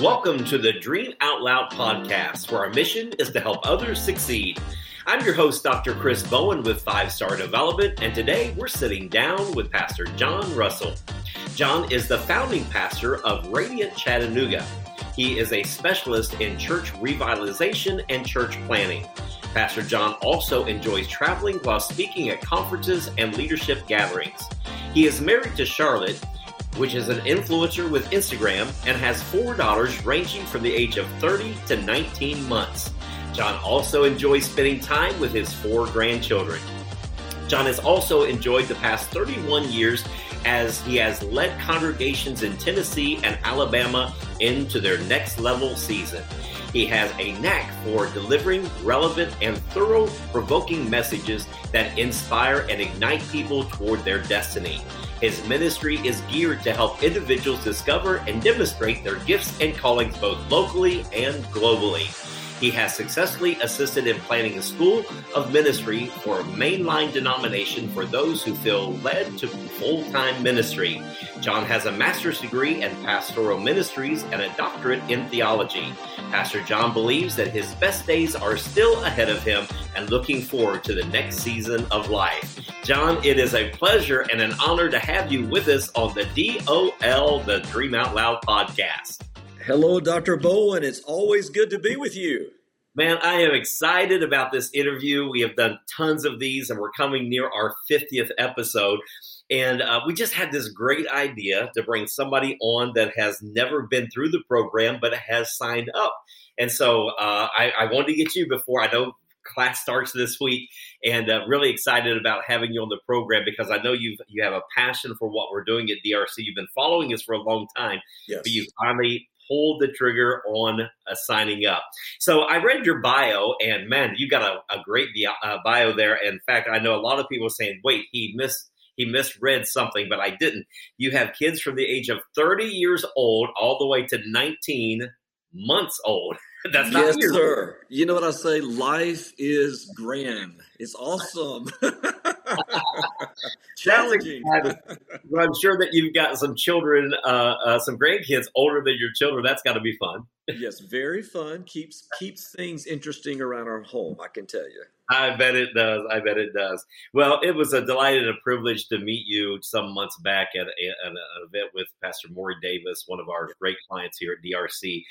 Welcome to the Dream Out Loud podcast, where our mission is to help others succeed. I'm your host, Dr. Chris Bowen with Five Star Development, and today we're sitting down with Pastor Jon Russell. Jon is the founding pastor of Radiant Chattanooga. He is a specialist in church revitalization and church planning. Pastor Jon also enjoys traveling while speaking at conferences and leadership gatherings. He is married to Charlotte, which is an influencer with Instagram and has four daughters ranging from the age of 30 to 19 months. Jon also enjoys spending time with his four grandchildren. Jon has also enjoyed the past 31 years as he has led congregations in Tennessee and Alabama into their next level season. He has a knack for delivering relevant and thorough provoking messages that inspire and ignite people toward their destiny. His ministry is geared to help individuals discover and demonstrate their gifts and callings both locally and globally. He has successfully assisted in planning a school of ministry for a mainline denomination for those who feel led to full time ministry. Jon has a master's degree in pastoral ministries and a doctorate in theology. Pastor Jon believes that his best days are still ahead of him and looking forward to the next season of life. John, it is a pleasure and an honor to have you with us on the DOL, the Dream Out Loud podcast. Hello, Dr. Bowen. It's always good to be with you. Man, I am excited about this interview. We have done tons of these, and we're coming near our 50th episode. And uh, we just had this great idea to bring somebody on that has never been through the program, but has signed up. And so uh, I, I, wanted to get you before I know class starts this week, and uh, really excited about having you on the program because I know you you have a passion for what we're doing at DRC. You've been following us for a long time, yes. but you finally pulled the trigger on uh, signing up. So I read your bio, and man, you got a, a great uh, bio there. In fact, I know a lot of people saying, "Wait, he missed." He misread something, but I didn't. You have kids from the age of 30 years old all the way to 19 months old. That's not yes, sir. You know what I say? Life is grand. It's awesome. Challenging. well, I'm sure that you've got some children, uh, uh, some grandkids older than your children. That's got to be fun. yes, very fun. Keeps keeps things interesting around our home. I can tell you. I bet it does. I bet it does. Well, it was a delight and a privilege to meet you some months back at, a, at an event with Pastor Maury Davis, one of our great clients here at DRC.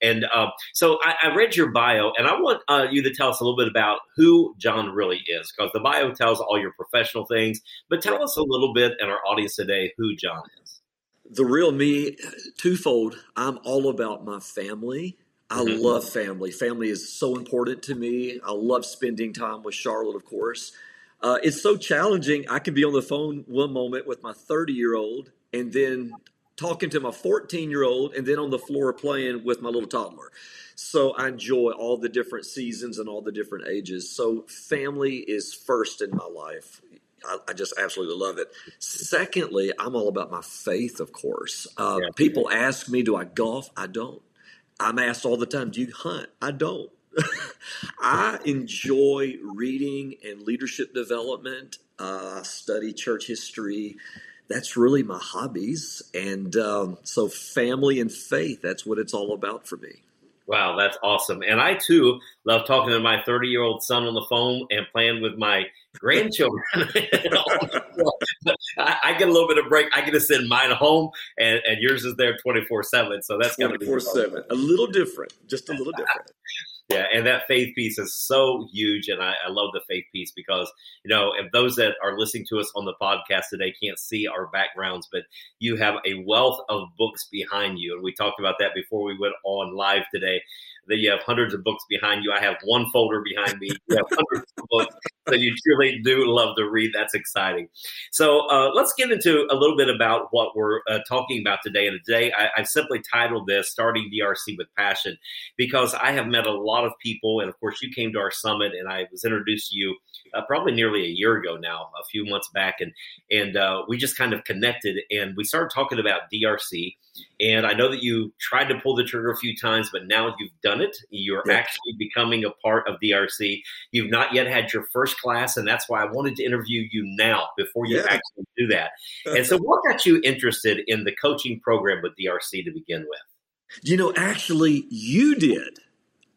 And uh, so I, I, read your bio, and I want uh, you to tell us a little bit about who Jon really is, because the bio tells all your professional things. But tell us a little bit, and our audience today, who Jon is. The real me, twofold. I'm all about my family. I mm-hmm. love family. Family is so important to me. I love spending time with Charlotte, of course. Uh, it's so challenging. I can be on the phone one moment with my 30 year old and then talking to my 14 year old and then on the floor playing with my little toddler. So I enjoy all the different seasons and all the different ages. So family is first in my life. I, I just absolutely love it. Secondly, I'm all about my faith, of course. Uh, yeah. People ask me, do I golf? I don't. I'm asked all the time, do you hunt? I don't. I enjoy reading and leadership development. Uh, I study church history that's really my hobbies. And um, so, family and faith, that's what it's all about for me. Wow, that's awesome. And I too love talking to my 30 year old son on the phone and playing with my grandchildren. I, I, get a little bit of break. I get to send mine home, and, and yours is there 24 7. So that's 24 7. A little different, just a little different. Yeah, and that faith piece is so huge, and I, I, love the faith piece because you know if those that are listening to us on the podcast today can't see our backgrounds, but you have a wealth of books behind you, and we talked about that before we went on live today that you have hundreds of books behind you. I have one folder behind me. You have hundreds of books that you truly do love to read. That's exciting. So uh, let's get into a little bit about what we're uh, talking about today. And today I, I've simply titled this Starting DRC with Passion because I have met a lot of people. And of course, you came to our summit and I was introduced to you uh, probably nearly a year ago now, a few months back. And, and uh, we just kind of connected and we started talking about DRC. And I know that you tried to pull the trigger a few times, but now you've done it. You're yeah. actually becoming a part of DRC. You've not yet had your first class, and that's why I wanted to interview you now before you yeah. actually do that. and so, what got you interested in the coaching program with DRC to begin with? You know, actually, you did.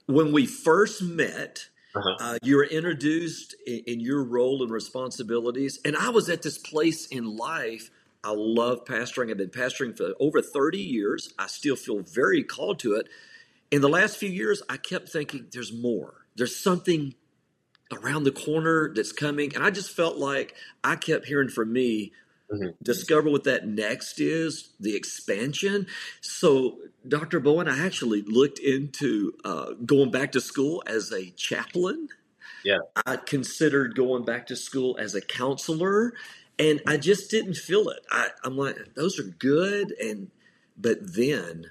When we first met, uh-huh. uh, you were introduced in, in, your role and responsibilities. And I was at this place in life. I love pastoring. I've been pastoring for over 30 years. I still feel very called to it. In the last few years, I kept thinking, there's more. There's something around the corner that's coming. And I just felt like I kept hearing from me, mm-hmm. discover what that next is, the expansion. So, Dr. Bowen, I actually looked into uh, going back to school as a chaplain. Yeah. I considered going back to school as a counselor, and I just didn't feel it. I, I'm like, those are good. And, but then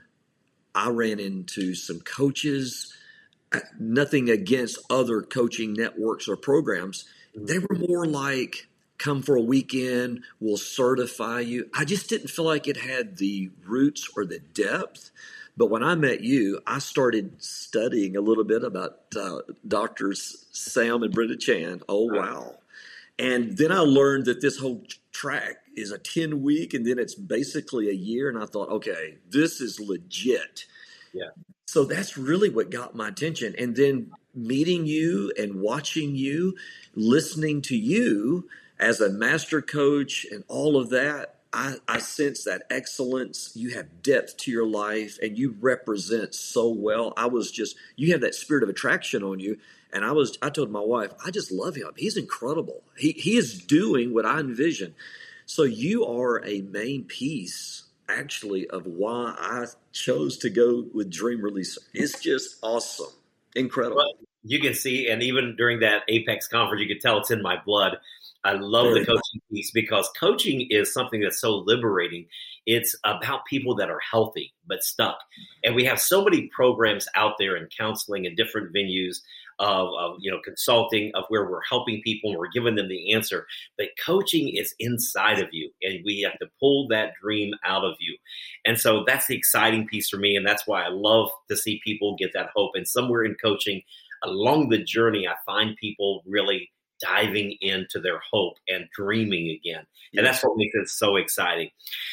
I ran into some coaches nothing against other coaching networks or programs. They were more like, come for a weekend, we'll certify you. I just didn't feel like it had the roots or the depth. But when I met you, I started studying a little bit about uh, doctors Sam and Brenda Chan. Oh, wow. And then I learned that this whole track is a 10 week and then it's basically a year. And I thought, okay, this is legit. Yeah. So that's really what got my attention. And then meeting you and watching you, listening to you as a master coach and all of that, I, I, sense that excellence. You have depth to your life and you represent so well. I was just, you have that spirit of attraction on you. And I was, I told my wife, I just love him. He's incredible. He, he is doing what I envision. So you are a main piece actually of why I chose to go with Dream Release. It's just awesome, incredible. Well, you can see, and even during that Apex conference, you could tell it's in my blood. I love the coaching piece because coaching is something that's so liberating. It's about people that are healthy but stuck. And we have so many programs out there in counseling and different venues of, of, you know consulting of where we're helping people and we're giving them the answer but coaching is inside of you and we have to pull that dream out of you and so that's the exciting piece for me and that's why i love to see people get that hope and somewhere in coaching along the journey i find people really diving into their hope and dreaming again. And that's what makes it so exciting.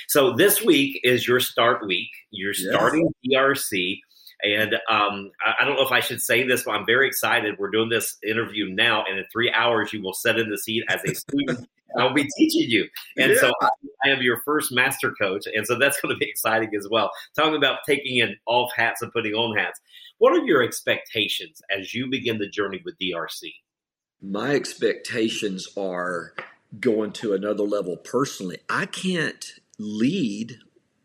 So this week is your start week. You're starting yes. DRC. And um, I, I, don't know if I should say this, but I'm very excited. We're doing this interview now, and in three hours, you will sit in the seat as a student. I'll be teaching you. And yeah. so I, I am your first master coach. And so that's going to be exciting as well. Talking about taking in off hats and putting on hats. What are your expectations as you begin the journey with DRC? My expectations are going to another level personally. I can't lead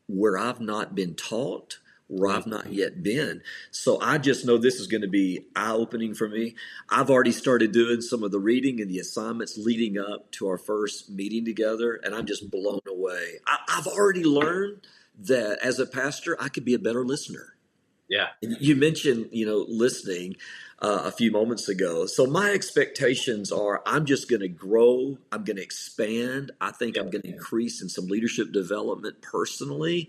where I've not been taught where I've not yet been. So I just know this is going to be eye opening for me. I've already started doing some of the reading and the assignments leading up to our first meeting together, and I'm just blown away. I, have already learned that as a pastor, I could be a better listener. Yeah. You mentioned, you know, listening uh, a few moments ago. So my expectations are I'm just going to grow. I'm going to expand. I think yeah. I'm going to increase in some leadership development personally.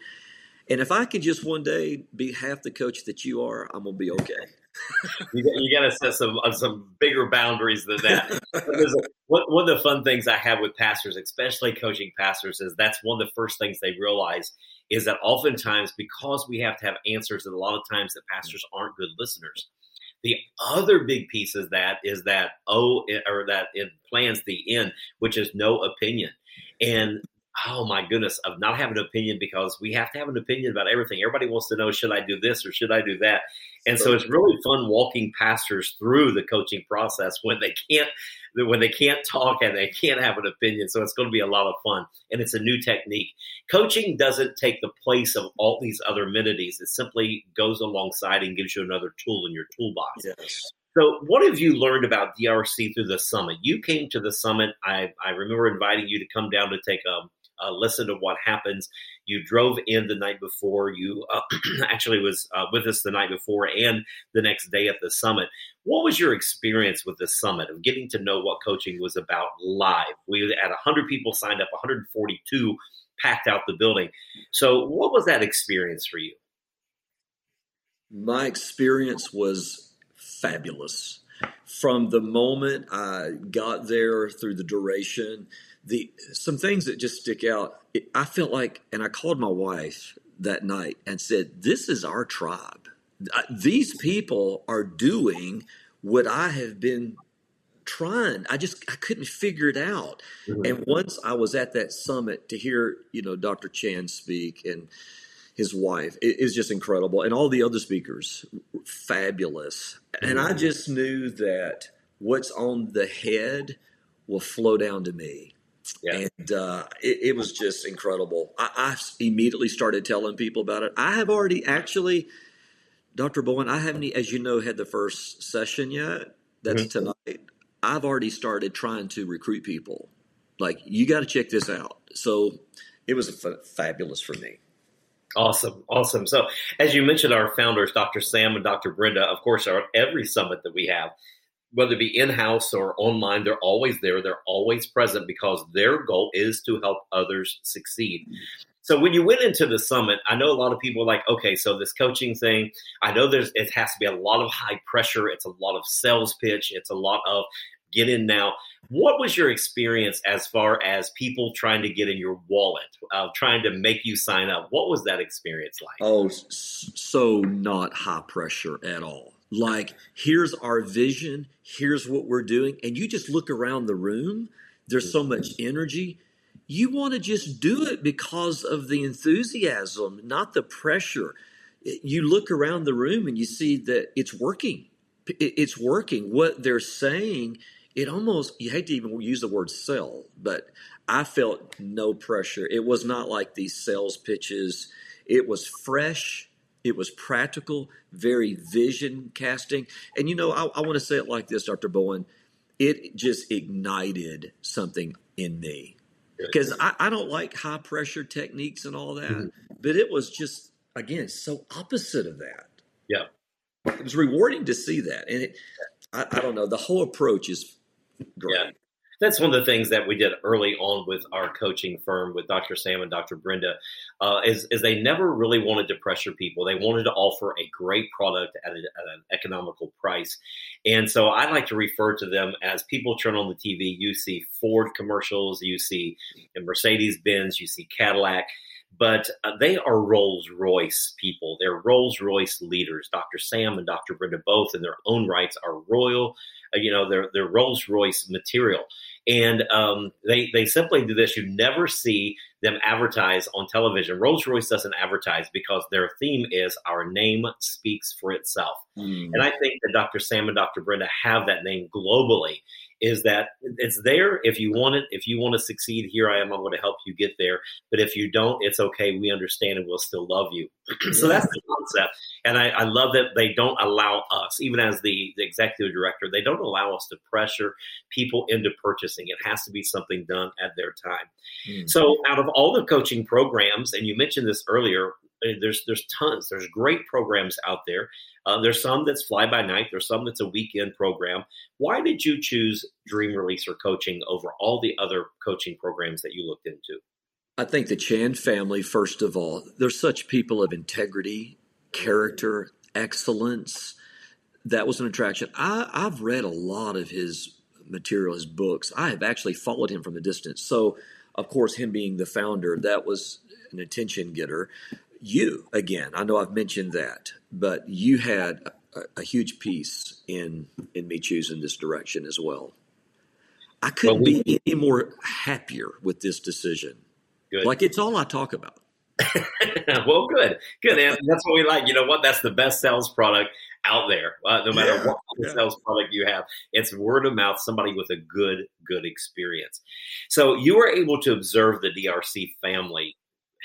And if I could just one day be half the coach that you are, I'm gonna be okay. you, got, you got to set some uh, some bigger boundaries than that. one, one of the fun things I have with pastors, especially coaching pastors, is that's one of the first things they realize is that oftentimes because we have to have answers, and a lot of times that pastors aren't good listeners. The other big piece is that is that oh, or that it plans the end, which is no opinion. And oh my goodness, of not having an opinion because we have to have an opinion about everything. Everybody wants to know, should I do this or should I do that? And so it's really fun walking pastors through the coaching process when they can't when they can't talk and they can't have an opinion. So it's going to be a lot of fun. And it's a new technique. Coaching doesn't take the place of all these other amenities. It simply goes alongside and gives you another tool in your toolbox. Yes. So, what have you learned about DRC through the summit? You came to the summit. I, I remember inviting you to come down to take a uh, listen to what happens. You drove in the night before. You uh, actually was uh, with us the night before and the next day at the summit. What was your experience with the summit of getting to know what coaching was about live? We had 100 people signed up, 142 packed out the building. So, what was that experience for you? My experience was fabulous. From the moment I got there through the duration, the some things that just stick out. I felt like, and I called my wife that night and said, This is our tribe. These people are doing what I have been trying. I just I couldn't figure it out. Mm-hmm. And once I was at that summit to hear, you know, Dr. Chan speak and his wife, it is just incredible. And all the other speakers, fabulous. And I just knew that what's on the head will flow down to me. Yeah. And uh, it, it, was just incredible. I, I, immediately started telling people about it. I have already actually, Dr. Bowen, I haven't, as you know, had the first session yet. That's mm-hmm. tonight. I've already started trying to recruit people. Like, you got to check this out. So it was f- fabulous for me. Awesome, awesome. So, as you mentioned, our founders, Dr. Sam and Dr. Brenda, of course, are at every summit that we have whether it be in house or online, they're always there. They're always present because their goal is to help others succeed. So when you went into the summit, I know a lot of people are like, okay, so this coaching thing, I know there's it has to be a lot of high pressure. It's a lot of sales pitch. It's a lot of get in now. What was your experience as far as people trying to get in your wallet, uh, trying to make you sign up? What was that experience like? Oh, so not high pressure at all like here's our vision here's what we're doing and you just look around the room there's so much energy you want to just do it because of the enthusiasm not the pressure you look around the room and you see that it's working it's working what they're saying it almost you hate to even use the word sell but i felt no pressure it was not like these sales pitches it was fresh it was practical, very vision casting. And you know, I, I want to say it like this, Dr. Bowen. It just ignited something in me. Because I, I, don't like high pressure techniques and all that. Mm-hmm. But it was just, again, so opposite of that. Yeah. It was rewarding to see that. And it, I, I don't know, the whole approach is great. Yeah that's one of the things that we did early on with our coaching firm with Dr. Sam and Dr. Brenda uh, is, is they never really wanted to pressure people. They wanted to offer a great product at, a, at an economical price. And so I like to refer to them as people turn on the TV, you see Ford commercials, you see Mercedes Benz, you see Cadillac but uh, they are Rolls Royce people. They're Rolls Royce leaders. Dr. Sam and Dr. Brenda both, in their own rights, are royal. Uh, you know, they're they're Rolls Royce material, and um, they they simply do this. You never see them advertise on television. Rolls Royce doesn't advertise because their theme is "Our name speaks for itself," mm. and I think that Dr. Sam and Dr. Brenda have that name globally is that it's there if you want it. If you want to succeed, here I am. I'm going to help you get there. But if you don't, it's okay. We understand and we'll still love you. so that's the concept. And I, I, love that they don't allow us, even as the, the executive director, they don't allow us to pressure people into purchasing. It has to be something done at their time. Mm-hmm. So out of all the coaching programs, and you mentioned this earlier, there's there's tons. There's great programs out there. Uh, there's some that's fly by night. There's some that's a weekend program. Why did you choose Dream Releaser Coaching over all the other coaching programs that you looked into? I think the Chan family, first of all, they're such people of integrity, character, excellence. That was an attraction. I, I've read a lot of his material, his books. I have actually followed him from a distance. So, of course, him being the founder, that was an attention getter you again. I know I've mentioned that, but you had a, a huge piece in in me choosing this direction as well. I couldn't well, we, be any more happier with this decision. Good. Like it's all I talk about. well, good, good. And that's what we like. You know what? That's the best sales product out there. Uh, no matter yeah, what yeah. sales product you have, it's word of mouth. Somebody with a good, good experience. So you were able to observe the DRC family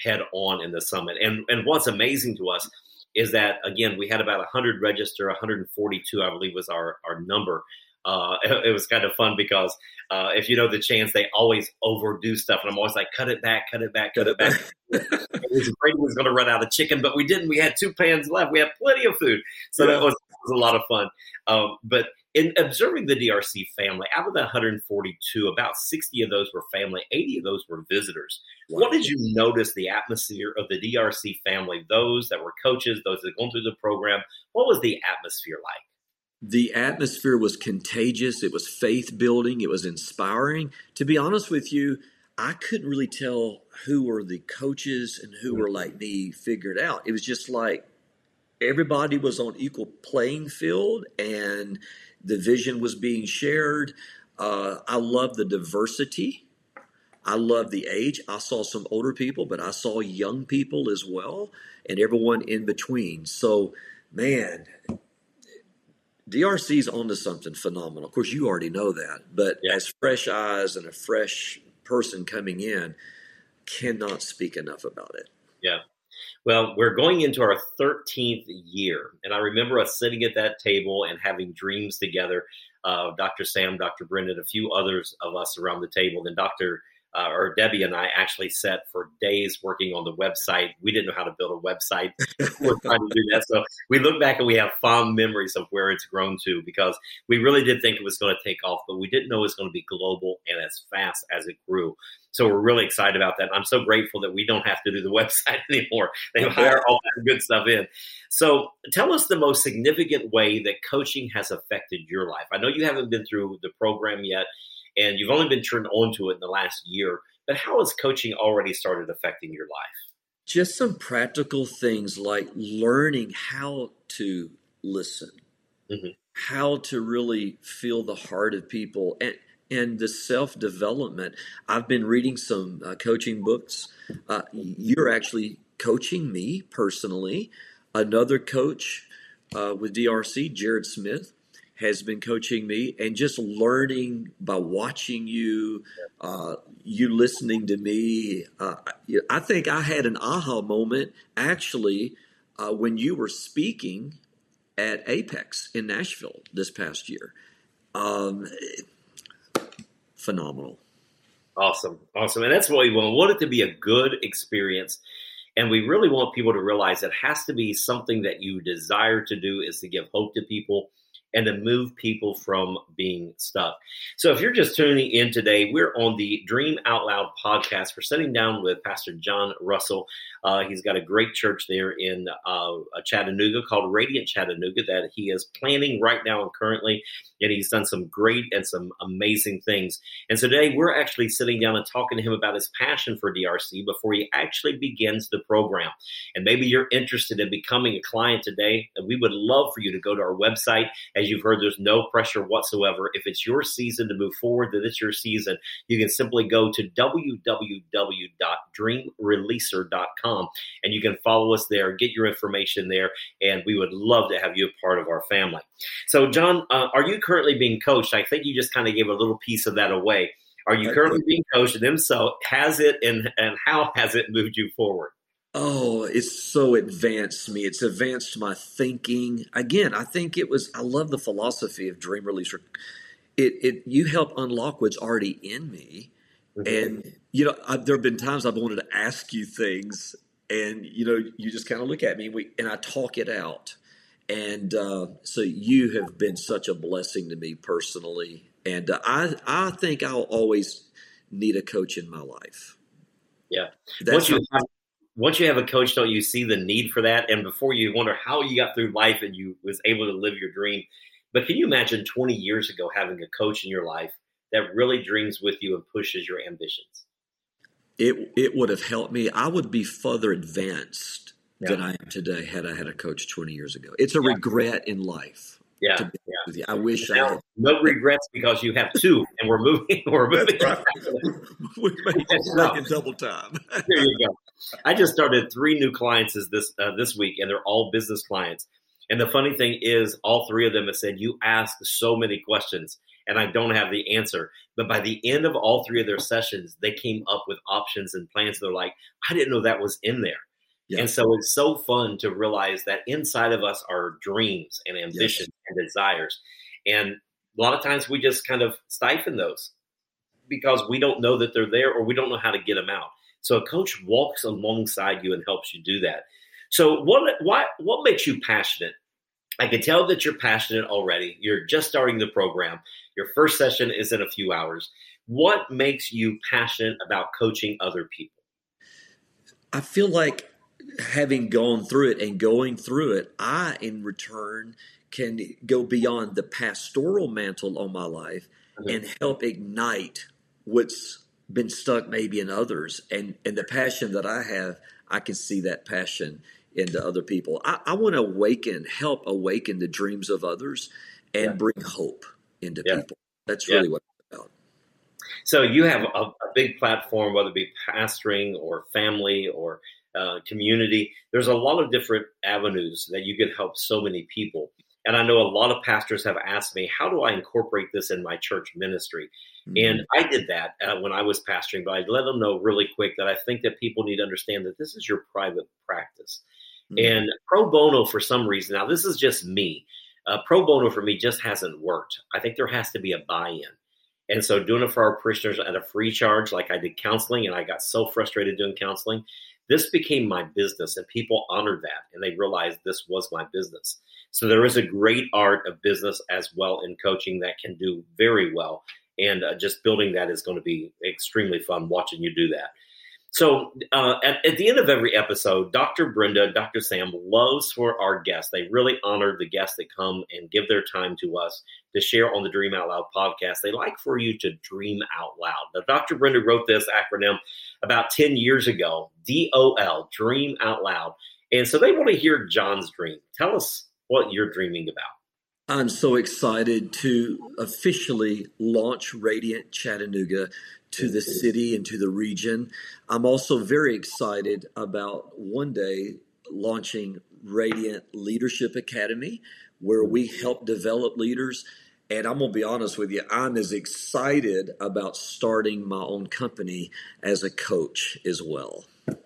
head on in the summit. And and what's amazing to us is that again we had about 100 register, 142 I believe was our our number. Uh, it, it, was kind of fun because uh, if you know the Chans, they always overdo stuff, and I'm always like, "Cut it back, cut it back, cut it back." it was afraid we was going to run out of chicken, but we didn't. We had two pans left. We had plenty of food, so yeah. that was, was, a lot of fun. Um, but in observing the DRC family, out of the 142, about 60 of those were family, 80 of those were visitors. Wow. What did you notice the atmosphere of the DRC family, those that were coaches, those that gone through the program? What was the atmosphere like? The atmosphere was contagious. It was faith building. It was inspiring. To be honest with you, I couldn't really tell who were the coaches and who were like me figured out. It was just like everybody was on equal playing field and the vision was being shared. Uh, I love the diversity. I love the age. I saw some older people, but I saw young people as well, and everyone in between. So, man, DRC's onto something phenomenal. Of course, you already know that, but yeah. as fresh eyes and a fresh person coming in, cannot speak enough about it. Yeah. Well, we're going into our 13th year. And I remember us sitting at that table and having dreams together. Uh, Dr. Sam, Dr. Brendan, a few others of us around the table. Then Dr uh, or Debbie and I actually sat for days working on the website. We didn't know how to build a website. We're trying to do that. So we look back and we have fond memories of where it's grown to because we really did think it was going to take off, but we didn't know it was going to be global and as fast as it grew. So we're really excited about that. I'm so grateful that we don't have to do the website anymore. They hire all that good stuff in. So tell us the most significant way that coaching has affected your life. I know you haven't been through the program yet and you've only been turned on to it in the last year. But how has coaching already started affecting your life? Just some practical things like learning how to listen, mm-hmm. how to really feel the heart of people, and and the self development. I've been reading some uh, coaching books. Uh, you're actually coaching me personally. Another coach uh, with DRC, Jared Smith, has been coaching me and just learning by watching you, uh, you listening to me. Uh, I think I had an aha moment actually uh, when you were speaking at Apex in Nashville this past year. Um, phenomenal. Awesome. Awesome. And that's what we want. We want it to be a good experience. And we really want people to realize it has to be something that you desire to do is to give hope to people and to move people from being stuck. So, if you're just tuning in today, we're on the Dream Out Loud podcast. We're sitting down with Pastor Jon Russell. Uh, he's got a great church there in uh, Chattanooga called Radiant Chattanooga that he is planning right now and currently. And he's done some great and some amazing things. And so today we're actually sitting down and talking to him about his passion for DRC before he actually begins the program. And maybe you're interested in becoming a client today. And we would love for you to go to our website as you've heard, there's no pressure whatsoever. If it's your season to move forward, then it's your season. You can simply go to www.dreamreleaser.com and you can follow us there, get your information there, and we would love to have you a part of our family. So, Jon, uh, are you currently being coached? I think you just kind of gave a little piece of that away. Are you currently being coached? And if so, has it and, and how has it moved you forward? Oh, it's so advanced me. It's advanced my thinking. Again, I think it was. I love the philosophy of dream release. It, it you help unlock what's already in me. And you know I, there have been times I've wanted to ask you things, and you know you just kind of look at me and, we, and I talk it out, and uh, so you have been such a blessing to me personally, and uh, I I think I'll always need a coach in my life. Yeah, That's once you have once you have a coach, don't you see the need for that? And before you wonder how you got through life and you was able to live your dream. But can you imagine 20 years ago having a coach in your life that really dreams with you and pushes your ambitions? It it would have helped me. I would be further advanced yeah. than I am today had I had a coach 20 years ago. It's a yeah. regret in life. Yeah, yeah. I wish now, I had. no regrets because you have two, and we're moving. We're moving. Right. we're making, making double time. there you go. I just started three new clients this uh, this week, and they're all business clients. And the funny thing is, all three of them have said, "You ask so many questions, and I don't have the answer." But by the end of all three of their sessions, they came up with options and plans. They're like, "I didn't know that was in there." And so it's so fun to realize that inside of us are dreams and ambitions yes. and desires. And a lot of times we just kind of stifle those because we don't know that they're there or we don't know how to get them out. So a coach walks alongside you and helps you do that. So what why what makes you passionate? I can tell that you're passionate already. You're just starting the program. Your first session is in a few hours. What makes you passionate about coaching other people? I feel like having gone through it and going through it, I, in return, can go beyond the pastoral mantle on my life mm-hmm. and help ignite what's been stuck maybe in others, and and the passion that I have, I can see that passion into other people. I, I want to awaken, help awaken the dreams of others, and yeah. bring hope into yeah. people. That's really yeah. what it's about. So you have a, a, big platform, whether it be pastoring or family or uh, community. There's a lot of different avenues that you can help so many people. And I know a lot of pastors have asked me, how do I incorporate this in my church ministry? Mm-hmm. And I did that uh, when I was pastoring, but I let them know really quick that I think that people need to understand that this is your private practice. Mm-hmm. And pro bono, for some reason, now this is just me, uh, pro bono for me just hasn't worked. I think there has to be a buy in. And so doing it for our parishioners at a free charge, like I did counseling, and I got so frustrated doing counseling, this became my business, and people honored that and they realized this was my business. So there is a great art of business as well in coaching that can do very well. And uh, just building that is going to be extremely fun watching you do that. So uh, at, at, the end of every episode, Dr. Brenda, Dr. Sam loves for our guests. They really honor the guests that come and give their time to us to share on the Dream Out Loud podcast. They like for you to dream out loud. Now, Dr. Brenda wrote this acronym about 10 years ago, DOL, Dream Out Loud. And so they want to hear Jon's dream. Tell us what you're dreaming about. I'm so excited to officially launch Radiant Chattanooga to the city and to the region. I'm also very excited about one day launching Radiant Leadership Academy, where we help develop leaders. And I'm going to be honest with you, I'm as excited about starting my own company as a coach as well. Wow.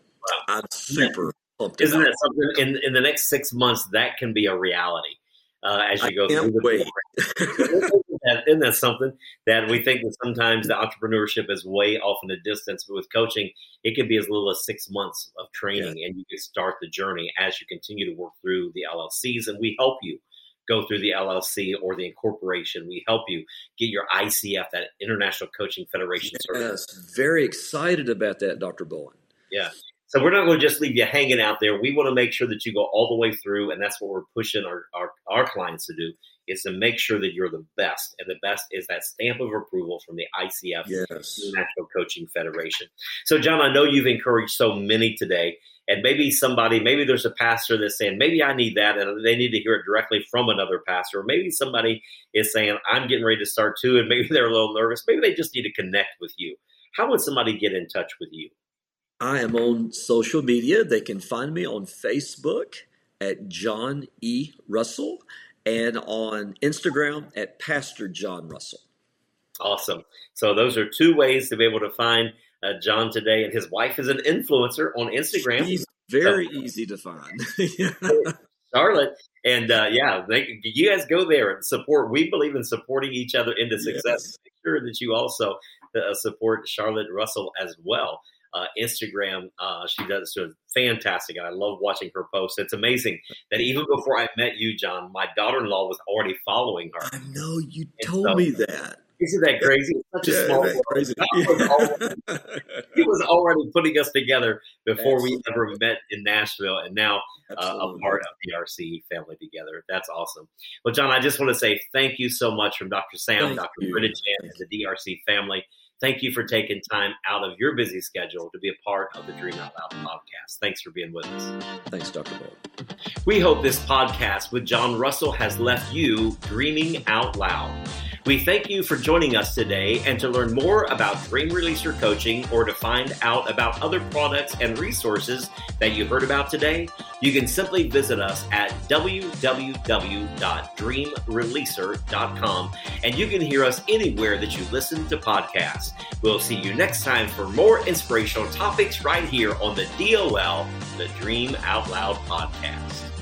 I'm super pumped. Isn't that something in, in the next six months that can be a reality? Uh, as you go through the isn't that something that we think that sometimes the entrepreneurship is way off in the distance, but with coaching, it could be as little as six months of training, yeah. and you can start the journey as you continue to work through the LLCs, and we help you go through the LLC or the incorporation. We help you get your ICF, that International Coaching Federation. Yes, very excited about that, Dr. Bowen. Yeah. So we're not going to just leave you hanging out there. We want to make sure that you go all the way through, and that's what we're pushing our, our, our clients to do is to make sure that you're the best. And the best is that stamp of approval from the ICF, yes. National Coaching Federation. So, Jon, I know you've encouraged so many today. And maybe somebody, maybe there's a pastor that's saying, maybe I need that, and they need to hear it directly from another pastor. Or maybe somebody is saying, I'm getting ready to start too, and maybe they're a little nervous. Maybe they just need to connect with you. How would somebody get in touch with you? I am on social media. They can find me on Facebook at Jon E. Russell and on Instagram at Pastor Jon Russell. Awesome. So those are two ways to be able to find uh, Jon today, and his wife is an influencer on Instagram. He's very so, easy to find. Charlotte, and uh, yeah, they, you guys go there and support. We believe in supporting each other into success. Yes. Make sure that you also uh, support Charlotte Russell as well uh, Instagram. Uh, she does fantastic, and I love watching her posts. It's amazing that even before I met you, Jon, my daughter-in-law was already following her. I know you and told so, me that. Isn't that crazy? It's such yeah, a small world. Crazy. He, was already, he was already putting us together before Absolutely. we ever met in Nashville, and now uh, a part of DRC family together. That's awesome. Well, Jon, I just want to say thank you so much from Dr. Sam, thank Dr. Brenda Chan, and the DRC family. Thank you for taking time out of your busy schedule to be a part of the Dream Out Loud podcast. Thanks for being with us. Thanks, Dr. Bowen. We hope this podcast with Jon Russell has left you dreaming out loud. We thank you for joining us today and to learn more about Dream Releaser coaching or to find out about other products and resources that you heard about today, you can simply visit us at www.dreamreleaser.com and you can hear us anywhere that you listen to podcasts. We'll see you next time for more inspirational topics right here on the DOL, the Dream Out Loud podcast.